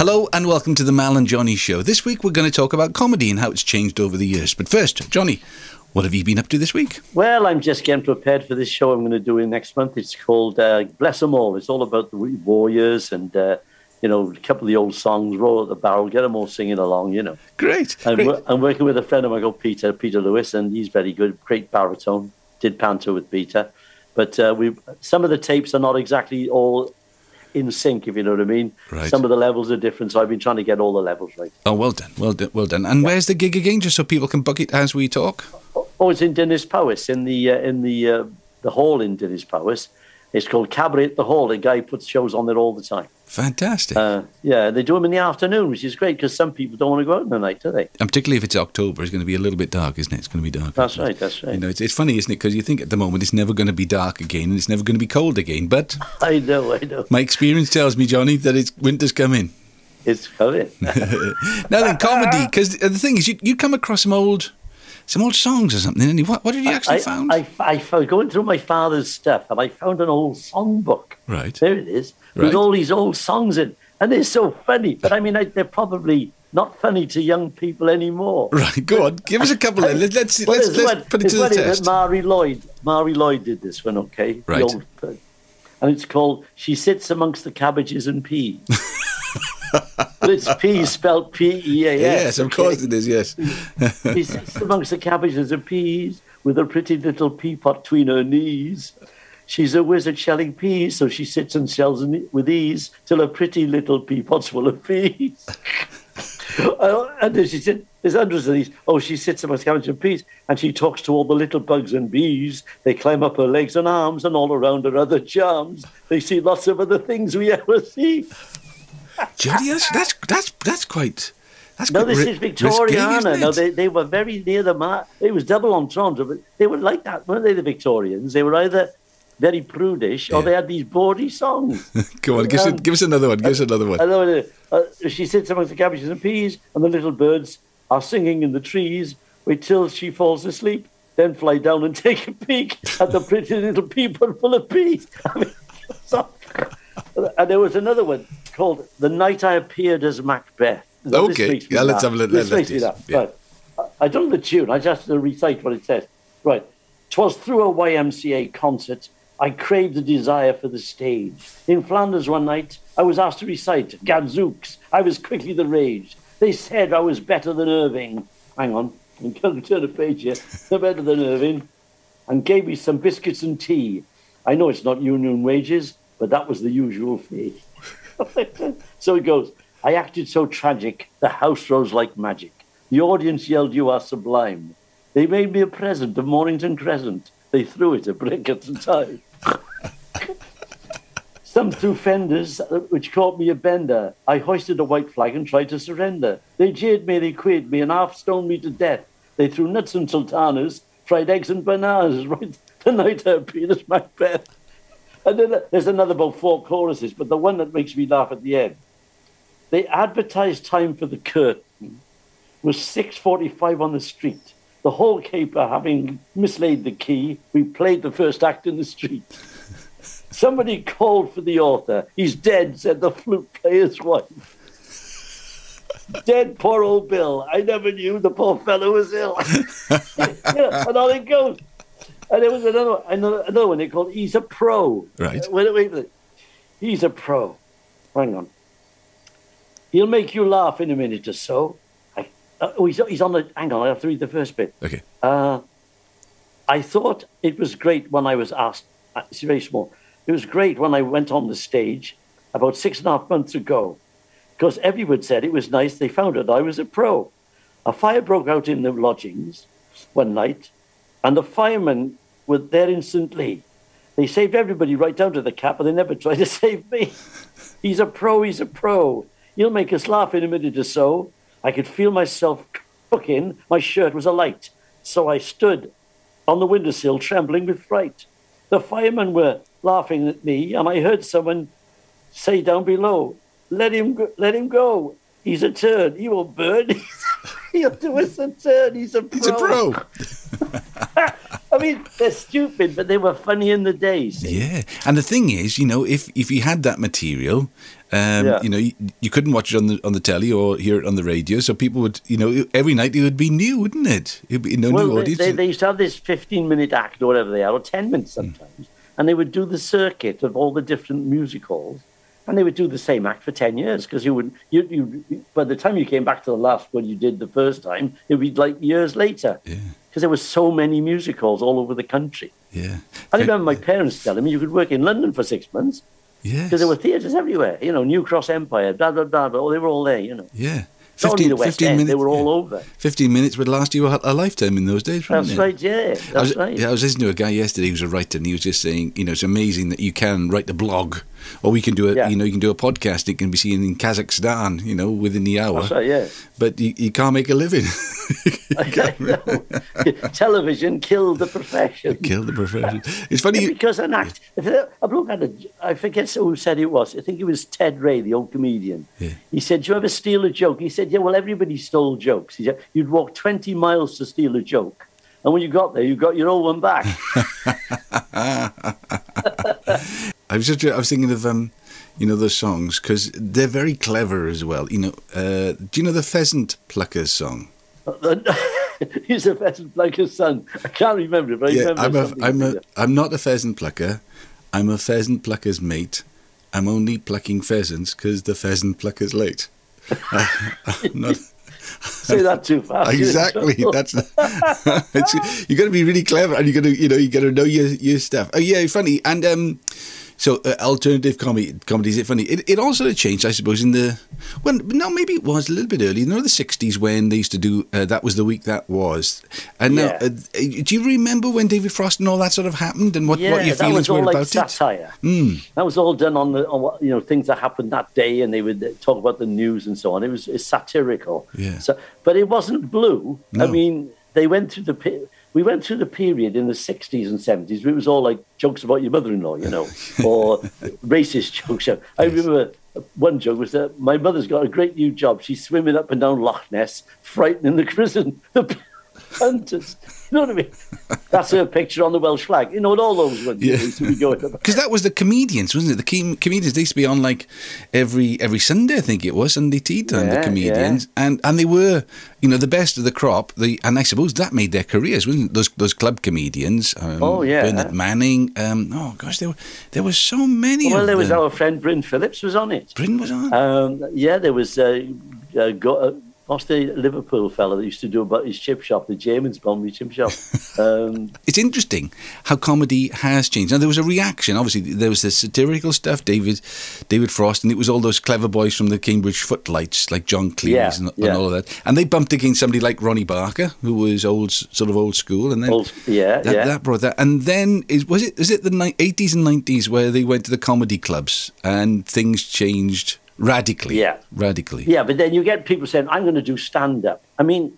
Hello and welcome to the Mal and Johnny Show. This week we're going to talk about comedy and how it's changed over the years. But first, Johnny, what have you been up to this week? Well, I'm just getting prepared for this show I'm going to do in next month. It's called uh, Bless 'em All. It's all about the warriors and, uh, you know, a couple of the old songs, roll at the barrel, get them all singing along, you know. Great. I'm, great. wo- I'm working with a friend of mine called Peter, Peter Lewis, and he's very good, great baritone. Did panto with Peter. But uh, we some of the tapes are not exactly all in sync, if you know what I mean. Right. Some of the levels are different, so I've been trying to get all the levels right. Oh, well done, well done, well done. And where's the gig again, just so people can book it as we talk? Oh, it's in Dinas Powys, in the uh, in the uh, the hall in Dinas Powys. It's called Cabaret at the Hall. The guy puts shows on there all the time. Fantastic. Uh, yeah, they do them in the afternoon, which is great because some people don't want to go out in the night, do they? and particularly if it's October, it's going to be a little bit dark, isn't it? It's going to be dark. That's right. That's right. You know, it's, it's funny, isn't it? Because you think at the moment it's never going to be dark again and it's never going to be cold again. But I know. I know. my experience tells me, Johnny, that it's winter's coming. It's coming. Now then, comedy, because the thing is, you you come across some old, some old songs or something. And you, what, what did you actually I, found? I, I, found going through my father's stuff, and I found an old songbook. right. There it is, Right. with all these old songs in, and they're so funny. But I mean, I, they're probably not funny to young people anymore. Right. Go on. Give us a couple. Of, let's let's Well, let's, let's one- put it to the test. Marie Lloyd, Marie Lloyd did this one, okay? The Right. old- and it's called "She Sits Amongst the Cabbages and Peas." but it's peas spelled P E A S. Yes, of okay? course it is. Yes. She sits amongst the cabbages and peas with a pretty little pea pot between her knees. She's a wizard shelling peas, so she sits and shells with ease till a pretty little pea pot's full of peas. Oh, and then she said, there's hundreds of these. Oh, she sits amongst cabbages and peas, and she talks to all the little bugs and bees. They climb up her legs and arms, and all around her other charms. They see lots of other things we ever see. Jody, that's that's that's that's quite. That's No, quite this ri- is Victoriana. No, they, they were very near the mark. It was double entendre, but they were like that, weren't they, the Victorians? They were either very prudish or they had these bawdy songs. Go on, give us, Um, give us another one. Give us another one. I know uh, she sits amongst the cabbages and peas, and the little birds are singing in the trees. Wait till she falls asleep, then fly down and take a peek at the pretty little people full of peas. I mean, so- and there was another one called "The Night I Appeared as Macbeth." Now, Okay, yeah, let's laugh. have a look- This let's makes me laugh. this, yeah. Right. I I don't know the tune. I just have to recite what it says. Right. Twas through a YMCA concert I craved the desire for the stage. In Flanders one night, I was asked to recite Gadzooks. I was quickly the rage. They said I was better than Irving. Hang on, I'm going to turn a page here. They're better than Irving. And gave me some biscuits and tea. I know it's not union wages, but that was the usual fee. so it goes. I acted so tragic, the house rose like magic. The audience yelled, You are sublime. They made me a present of Mornington Crescent. They threw it a brick at the time. Some threw fenders, uh, which caught me a bender. I hoisted a white flag and tried to surrender. They jeered me, they quid me, and half stoned me to death. They threw nuts and sultanas, fried eggs and bananas, right the night I appeared as Macbeth. And then uh, there's another about four choruses, but the one that makes me laugh at the end. They advertised time for the curtain was 6.45 on the street. The hall keeper having mislaid the key, we played the first act in the street. Somebody called for the author. He's dead, said the flute player's wife. Dead, poor old Bill. I never knew the poor fellow was ill. yeah, and on it goes. And there was another one, another, another one they called He's a Pro. Right. Wait, wait, wait. He's a pro. Hang on. He'll make you laugh in a minute or so. Uh, oh, he's, he's on the. Hang on, I have to read the first bit. Okay. Uh, I thought it was great when I was asked. uh, It's very small. It was great when I went on the stage about six and a half months ago, because everyone said it was nice. They found out I was a pro. A fire broke out in the lodgings one night, and the firemen were there instantly. They saved everybody right down to the cap, but they never tried to save me. He's a pro. He's a pro. He'll make us laugh in a minute or so. I could feel myself cooking. My shirt was alight, so I stood on the windowsill, trembling with fright. The firemen were laughing at me, and I heard someone say down below, "Let him, go, let him go. He's a turd. He will burn. He'll do us a turn. He's a pro." He's a pro. I mean, they're stupid, but they were funny in the days. Yeah, and the thing is, you know, if if you had that material Um, Yeah. You know, you, you couldn't watch it on the on the telly or hear it on the radio, so people would, you know, every night it would be new, wouldn't it? It'd be no Well, new they, audience. they, they used to have this 15 minute act or whatever they are, or 10 minutes Hmm. sometimes, and they would do the circuit of all the different music halls, and they would do the same act for 10 years because you would, you, you, by the time you came back to the last one you did the first time, it would be like years later yeah, because there were so many music halls all over the country. yeah. I remember my parents telling me you could work in London for six months Yes. because there were theatres everywhere, you know, New Cross Empire, blah, blah, blah, blah, they were all there, you know. yeah. Not only the West End, they were all yeah. over. 15 minutes would last you a, a lifetime in those days, That's it? right, yeah, that's I was, right. Yeah, I was listening to a guy yesterday who's a writer, and he was just saying, you know, it's amazing that you can write a blog, or we can do it. Yeah. You know, you can do a podcast. It can be seen in Kazakhstan, you know, within the hour. That's right, yeah. But you, you can't make a living. I know. Television killed the profession. Kill the profession. It's funny. Because an act. A bloke had a, I forget who said it was. I think it was Ted Ray, the old comedian. Yeah. He said, "Do you ever steal a joke?" He said, "Yeah, well, everybody stole jokes." He said, "You'd walk twenty miles to steal a joke, and when you got there, you got your old one back." I was just, I was thinking of um, you know, the songs because they're very clever as well. You know, uh, do you know the Pheasant Pluckers song? He's a pheasant plucker's son. I can't remember it, but I remember I'm a, I'm a, like that. I'm not a pheasant plucker. I'm a pheasant plucker's mate. I'm only plucking pheasants because the pheasant plucker's late. I'm not, Say that too fast. exactly. That's it's, you got to be really clever, and you got to you know you got to know your your stuff. Oh yeah, funny. And um, so uh, alternative comedy comedy is it funny? It, it also changed, I suppose, in the well, no, maybe it was a little bit early. You know, the '60s when they used to do uh, that was the week that was. And now, uh, do you remember when David Frost and all that sort of happened, and what, yeah, what your that feelings was all were like about it? satire. Mm. That was all done on the on what you know things that happened that day, and they would uh, talk about the news and so on. It was it's satirical. Yeah. So, but it wasn't blue. No. I mean, they went through the we went through the period in the sixties and seventies. where It was all like jokes about your mother-in-law, you know, or racist jokes. I Yes. remember one joke was that my mother's got a great new job. She's swimming up and down Loch Ness, frightening the prison the hunters. You know what I mean? That's her picture on the Welsh flag. You know, all those ones. Yeah. used to be going about. Because that was the comedians, wasn't it? The com- comedians they used to be on like every every Sunday, I think it was Sunday tea time. the Yeah, comedians, and and they were, you know, the best of the crop. The and I suppose that made their careers, wasn't it? Those those club comedians. Um, Oh, yeah. Bernard Manning. Um, oh gosh, there were there were so many. Well, there was our friend Bryn Phillips was on it. Bryn was on. Um, yeah, there was uh, uh, go, uh, what's the Liverpool fella that used to do about his chip shop, the James Bombi chip shop. Um, it's interesting how comedy has changed. Now there was a reaction. Obviously, there was the satirical stuff, David, David Frost, and it was all those clever boys from the Cambridge Footlights, like John Cleese Yeah, and, and all of that. And they bumped against somebody like Ronnie Barker, who was old, sort of old school, and then old, yeah, that, yeah. that brought that. And then is was it is it the eighties and nineties where they went to the comedy clubs and things changed radically? Yeah. radically. Yeah, but then you get people saying, I'm going to do stand up. I mean,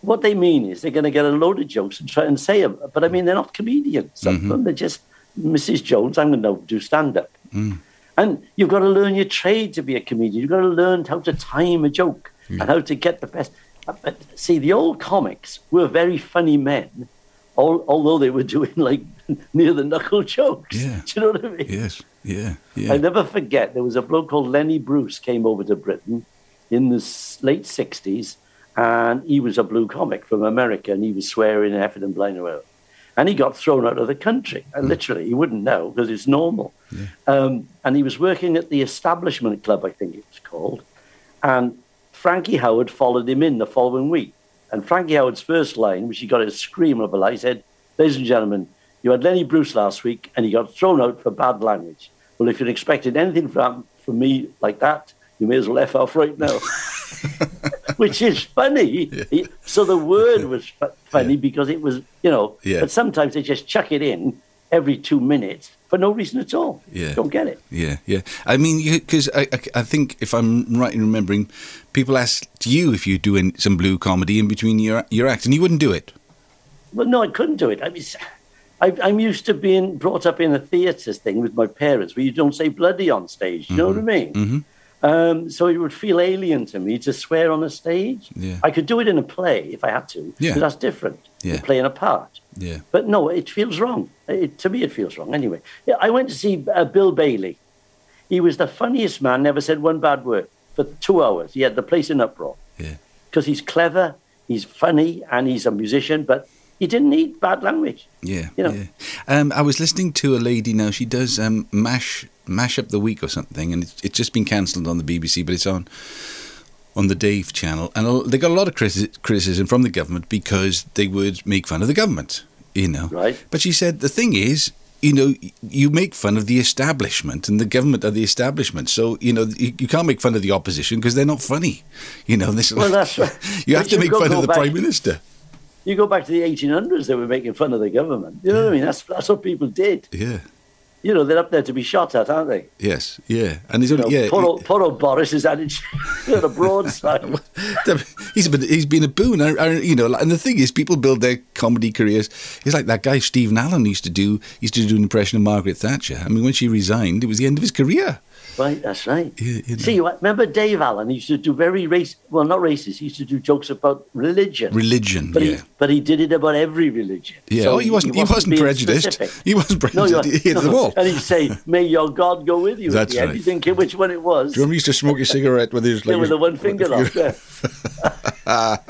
what they mean is they're going to get a load of jokes and try and say them. But I mean, they're not comedians. Mm-hmm. Some of them, they're just Mrs. Jones, I'm going to do stand up. Mm. And you've got to learn your trade to be a comedian. You've got to learn how to time a joke and how to get the best. Uh, but see, the old comics were very funny men, al- although they were doing like near the knuckle jokes. Yeah. Do you know what I mean? Yes. Yeah. Yeah. I never forget there was a bloke called Lenny Bruce came over to Britain in the late sixties, and he was a blue comic from America, and he was swearing and effing and and whatever. And he got thrown out of the country. And literally, he wouldn't know because it's normal. Um, and he was working at the Establishment Club, I think it was called. And Frankie Howerd followed him in the following week. And Frankie Howerd's first line, which he got a scream of a lie, he said, Ladies and gentlemen, you had Lenny Bruce last week and he got thrown out for bad language. Well, if you're expecting anything from, from me like that, you may as well F off right now. Which is funny. He- So the word was fu- funny because it was, you know, Yeah. but sometimes they just chuck it in every two minutes for no reason at all. Yeah. Don't get it. Yeah, yeah. I mean, because I, I, I think if I'm right in remembering, people asked you if you're doing some blue comedy in between your your act, and you wouldn't do it. Well, no, I couldn't do it. I mean, I, I'm used to being brought up in a theatre thing with my parents where you don't say bloody on stage. You know what I mean? Mm-hmm. Um, so it would feel alien to me to swear on a stage. Yeah. I could do it in a play if I had to. Yeah. But that's different. Yeah. Playing a part. Yeah. But no, it feels wrong. It, to me, it feels wrong. Anyway, I went to see uh, Bill Bailey he was the funniest man. Never said one bad word for two hours. He had the place in uproar. Yeah. Because he's clever, he's funny, and he's a musician. But he didn't need bad language. Yeah, You know. yeah. Um, I was listening to a lady now. She does um, mash mash up the week or something, and it's, it's just been cancelled on the BBC, but it's on on the Dave channel, and they got a lot of criticism from the government because they would make fun of the government, you know. Right. But she said the thing is. You know, you make fun of the establishment, and the government are the establishment. So you know, you, you can't make fun of the opposition because they're not funny. You know, this. Well, that's right. You have But to make fun of the back- prime minister. You go back to the 1800s, they were making fun of the government. You know what I mean? Hmm. That's that's what people did. Yeah. You know, they're up there to be shot at, aren't they? Yes. Yeah. And he's You only know, yeah. poor, old, poor old Boris is added on a broadside. he's been he's been a boon. I, I, you know, and the thing is, people build their comedy careers. It's like that guy Steve Nallon used to do. He Used to do an impression of Margaret Thatcher. I mean, when she resigned, it was the end of his career. Right, that's right. You- you know. See, remember Dave Allen? He used to do very race. Well, not racist. He used to do jokes about religion. Religion, but yeah, he but he did it about every religion. yeah. So oh, he wasn't. He wasn't, prejudiced. specific. He wasn't No, prejudiced. you're, he hit no. them all. And he'd say, "May your God go with you." at That's the right. You care which one it was. Do you remember he used to smoke a cigarette with his Yeah, like, with the one finger off. Yeah.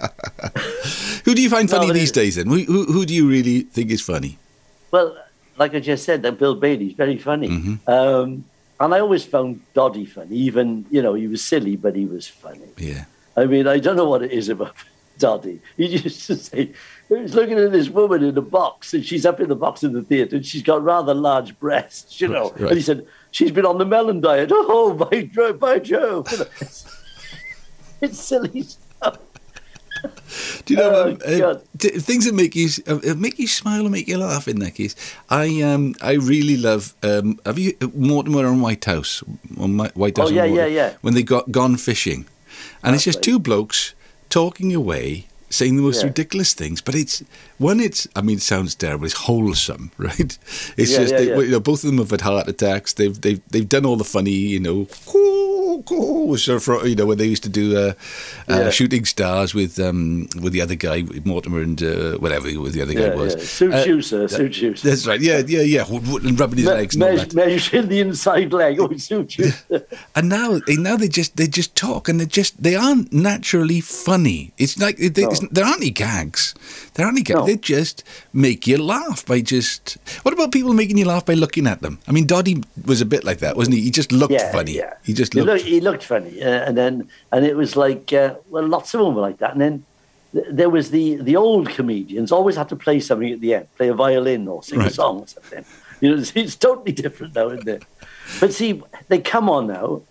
Who do you find funny but these days? Then who, who who do you really think is funny? Well, like I just said, that Bill Bailey's very funny. Mm-hmm. Um, and I always found Doddy funny. Even you know, he was silly, but he was funny. Yeah, I mean, I don't know what it is about Doddy. He used to say, he was looking at this woman in a box, and she's up in the box in the theatre, and she's got rather large breasts, you know. Right. And he said, she's been on the melon diet. Oh, by, Jo- by Joe. You know, it's, it's silly stuff. Do you know Oh, um, uh, t- things that make you uh, uh, make you smile and make you laugh? In that case, I um I really love um have you Mortimer and Whitehouse on my, Whitehouse? Oh, yeah, Mortimer, yeah, yeah. When they got gone fishing, and it's just right. two blokes talking away. Saying the most Yeah. ridiculous things, but it's one. It's I mean, it sounds terrible. It's wholesome, right? It's Yeah, just yeah, they, you know both of them have had heart attacks. They've they've they've done all the funny, you know, coo, coo, sort of, you know, when they used to do uh, uh, shooting stars with um with the other guy, Mortimer and uh, whatever with the other guy was. yeah. Suit Uh, you, sir. Suit you. sir. That's right. Yeah, yeah, yeah. And rubbing his Me- legs all measure, the inside leg. Oh, sir. And now, eh, now they just they just talk and they just they aren't naturally funny. It's like they, No. it's, there aren't any gags. There aren't any gags. No. They just make you laugh by just. What about people making you laugh by looking at them? I mean, Doddy was a bit like that, wasn't he? He just looked yeah, funny. Yeah. He just He looked. looked, he looked funny, uh, and then and it was like uh, well, lots of them were like that. And then th- there was the the old comedians always had to play something at the end, play a violin or sing a song or something. You know, it's, it's totally different now, isn't it? But see, they come on now,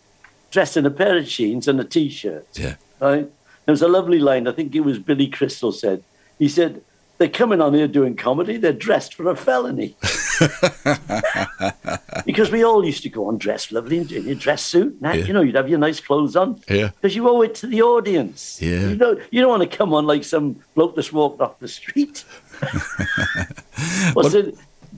dressed in a pair of jeans and a t-shirt. yeah. Right? There was a lovely line. I think it was Billy Crystal said. He said. They're coming on here doing comedy. They're dressed for a felony. because we all used to go on dressed lovely in your dress suit. Now, Yeah. You know, you'd have your nice clothes on. Yeah. Because you owe it to the audience. Yeah. You don't, you don't want to come on like some bloke that's walked off the street. What's it?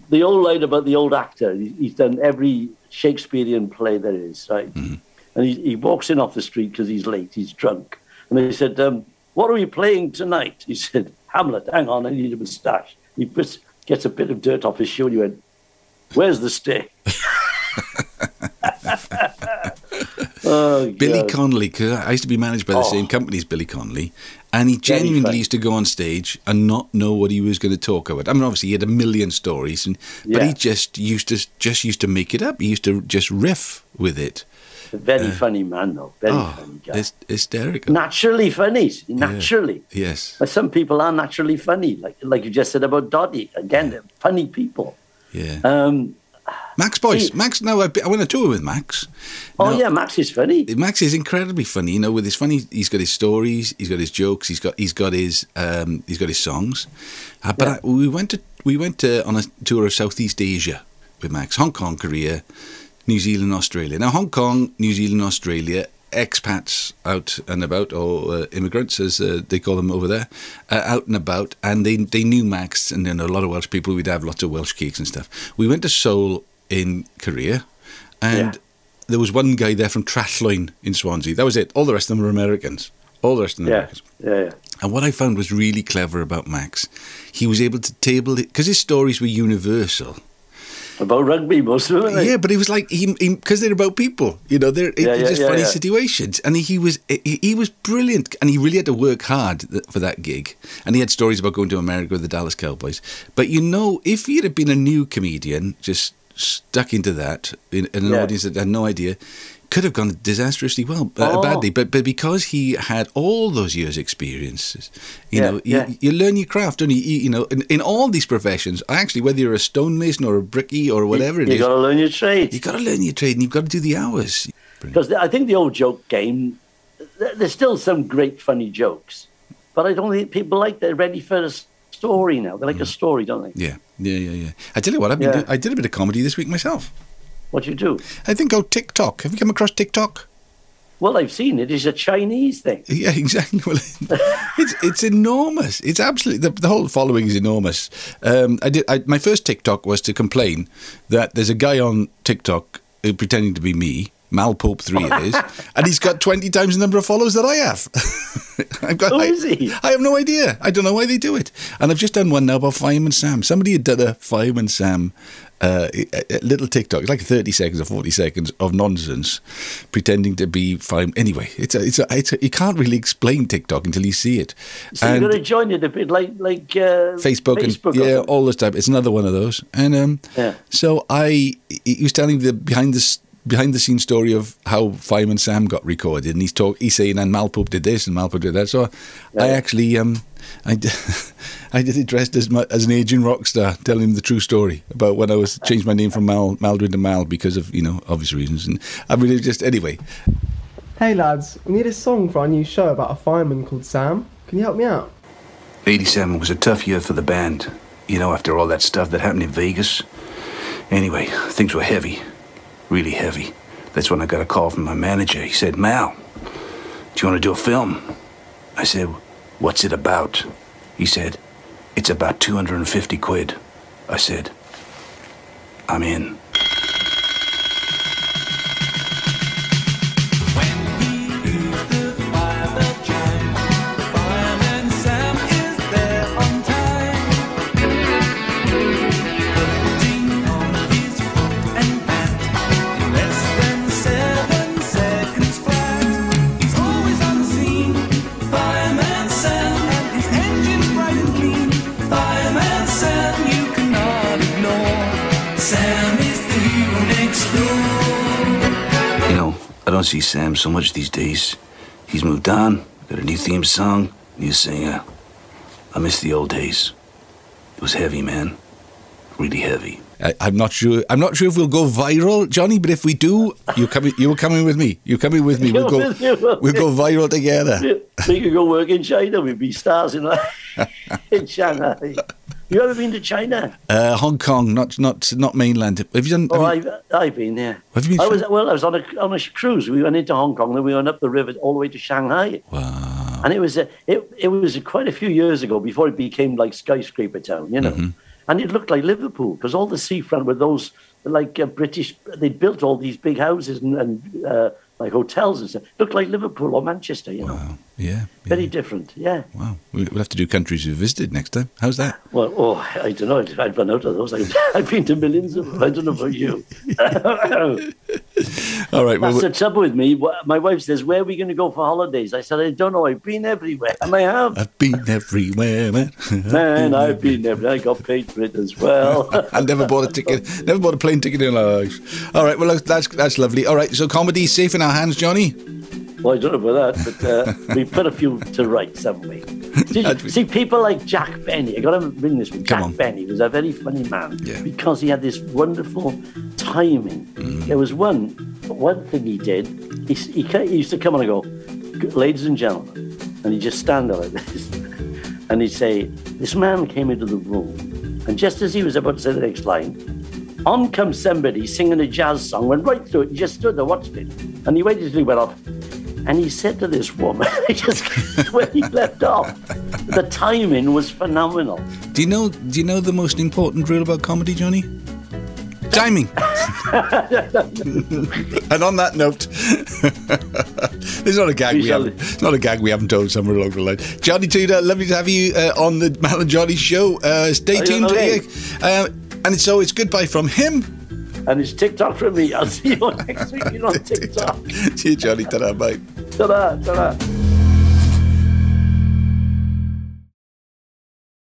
The old line about the old actor, he's done every Shakespearean play there is, right? Mm-hmm. And he, he walks in off the street because he's late, he's drunk. And they said, um, What are we playing tonight? He said, Hamlet, hang on, I need a moustache. He puts, gets a bit of dirt off his shoe and he went, Where's the stick? oh, Billy God. Connolly, because I used to be managed by the Oh. same company as Billy Connolly, and he genuinely used to go on stage and not know what he was going to talk about. I mean, obviously he had a million stories, and, but he just used to just used to make it up. He used to just riff with it. Very funny man, though. Very oh, funny guy. it's hysterical. Naturally funny. Naturally. yes, But some people are naturally funny, like like you just said about Doddy. Again, they're funny people. yeah. Um, Max Boyce, Max. No, I, I went on a tour with Max. oh No, yeah, Max is funny. Max is incredibly funny. You know, with his funny, he's got his stories, he's got his jokes, he's got he's got his um, he's got his songs. Uh, but Yeah. I, we went to we went to, on a tour of Southeast Asia with Max, Hong Kong, Korea, New Zealand, Australia. Now, Hong Kong, New Zealand, Australia, expats out and about, or uh, immigrants as uh, they call them over there, uh, out and about, and they they knew Max, and you know, a lot of Welsh people. We'd have lots of Welsh cakes and stuff. We went to Seoul in Korea, and Yeah. there was one guy there from Trashloyne in Swansea. That was it. All the rest of them were Americans. All the rest of them were Yeah, Americans. yeah, yeah. And what I found was really clever about Max, he was able to table it because his stories were universal. About rugby, most of them. Yeah, but it was like he because they're about people, you know. They're Yeah, it's yeah, just yeah, funny situations, and he was he, he was brilliant, and he really had to work hard th- for that gig. And he had stories about going to America with the Dallas Cowboys. But you know, if he'd have been a new comedian, just stuck into that in, in an audience that had no idea. Could have gone disastrously well, uh, Oh. badly, but but because he had all those years' experiences, you Yeah, know, you, yeah. you learn your craft, don't you? You, you know, in, in all these professions, actually, whether you're a stonemason or a brickie or whatever it you is, got to learn your trade. you got to learn your trade and you've got to do the hours. Because I think the old joke game, there's still some great funny jokes, but I don't think people like they're ready for a story now. They like a story, don't they? Yeah, yeah, yeah, yeah. I tell you what, I've been Yeah. do- I did a bit of comedy this week myself. What do you do? I think oh TikTok. Have you come across TikTok? Well, I've seen it. It's a Chinese thing. Yeah, exactly. Well, it's it's enormous. It's absolutely the, the whole following is enormous. Um, I did I, my first TikTok was to complain that there's a guy on TikTok uh, pretending to be me. Mal Pope three it is, and he's got twenty times the number of followers that I have. I've got. Who I, he? I have no idea. I don't know why they do it. And I've just done one now about Fireman Sam. Somebody had done a Fireman Sam uh, a- little TikTok, it's like 30 seconds or 40 seconds of nonsense, pretending to be fine. Anyway, it's a, it's a, it's a, you can't really explain TikTok until you see it. So you've got to join it a bit like like uh, Facebook, Facebook and yeah, all this type. It's another one of those. And um, Yeah. so I, he was telling the behind the behind the scenes story of how Fireman Sam got recorded, and he's talk, he's saying, and Mal Pope did this and Mal Pope did that. So I actually, um, I, did, I did it dressed as my, as an aging rock star, telling him the true story about when I was changed my name from Mal Maldwin to Mal because of you know obvious reasons, and I really just anyway. Hey lads, we need a song for our new show about a fireman called Sam. Can you help me out? 87 was a tough year for the band. You know, after all that stuff that happened in Vegas. Anyway, things were heavy. Really heavy. That's when I got a call from my manager. He said, Mal, do you want to do a film? I said, What's it about? He said, It's about 250 quid. I said, I'm in. Don't see Sam so much these days. He's moved on, got a new theme song, new singer. I miss the old days. It was heavy, man. Really heavy. I, I'm not sure. I'm not sure if we'll go viral, Johnny. But if we do, you coming. You coming with me. You're coming with me. We'll go. We'll go viral together. We could go work in China. We'd be stars in, in Shanghai. You ever been to China? Uh, Hong Kong, not not not mainland. Have you done? Oh, you- I've, I've been there. Have you been I was well. I was on a on a cruise. We went into Hong Kong, then we went up the river all the way to Shanghai. Wow. And it was a, it it was quite a few years ago before it became like skyscraper town, you know. Mm-hmm. And it looked like Liverpool because all the seafront were those like uh, British. They built all these big houses and, and uh, like hotels and stuff. Looked like Liverpool or Manchester, you know. Wow. Yeah. Very different, yeah. Wow. We- We'll have to do countries we've visited next time. How's that? Well, oh, I don't know. I've run out of those. I've, I've been to millions of them. I don't know about you. All right. Well, That's the trouble with me. My wife says, "Where are we going to go for holidays?" I said, "I don't know. I've been everywhere, and I have. I've been everywhere, man. Man, I've been everywhere. I got paid for it as well." I never bought a ticket. Never bought a plane ticket in my life. All right. Well, that's that's lovely. All right. So comedy safe in our hands, Johnny. well, I don't know about that, but uh, we put a few to rights, haven't we? See, see, people like Jack Benny. I got to bring this one. Come Jack on. Benny was a very funny man Yeah. because he had this wonderful timing. Mm. There was one one thing he did. He, he, he used to come on and go, "Ladies and gentlemen," and he'd just stand there like this, and he'd say, "This man came into the room, and just as he was about to say the next line." On comes somebody singing a jazz song, went right through it, and just stood there, watched it. And he waited till he went off. And he said to this woman, just where he left off, the timing was phenomenal. Do you know? Do you know the most important rule about comedy, Johnny? Timing. and on that note, There's not a gag We we, haven't. It's not a gag we haven't told somewhere along the line. Johnny Tudor, lovely to have you uh, on the Mal and Johnny show. Uh, stay you tuned. okay? Uh, and so it's goodbye from him. And it's TikTok from me. I'll see you all next week on TikTok. See you, Johnny. Ta-ra, bye. Ta-da, ta-da.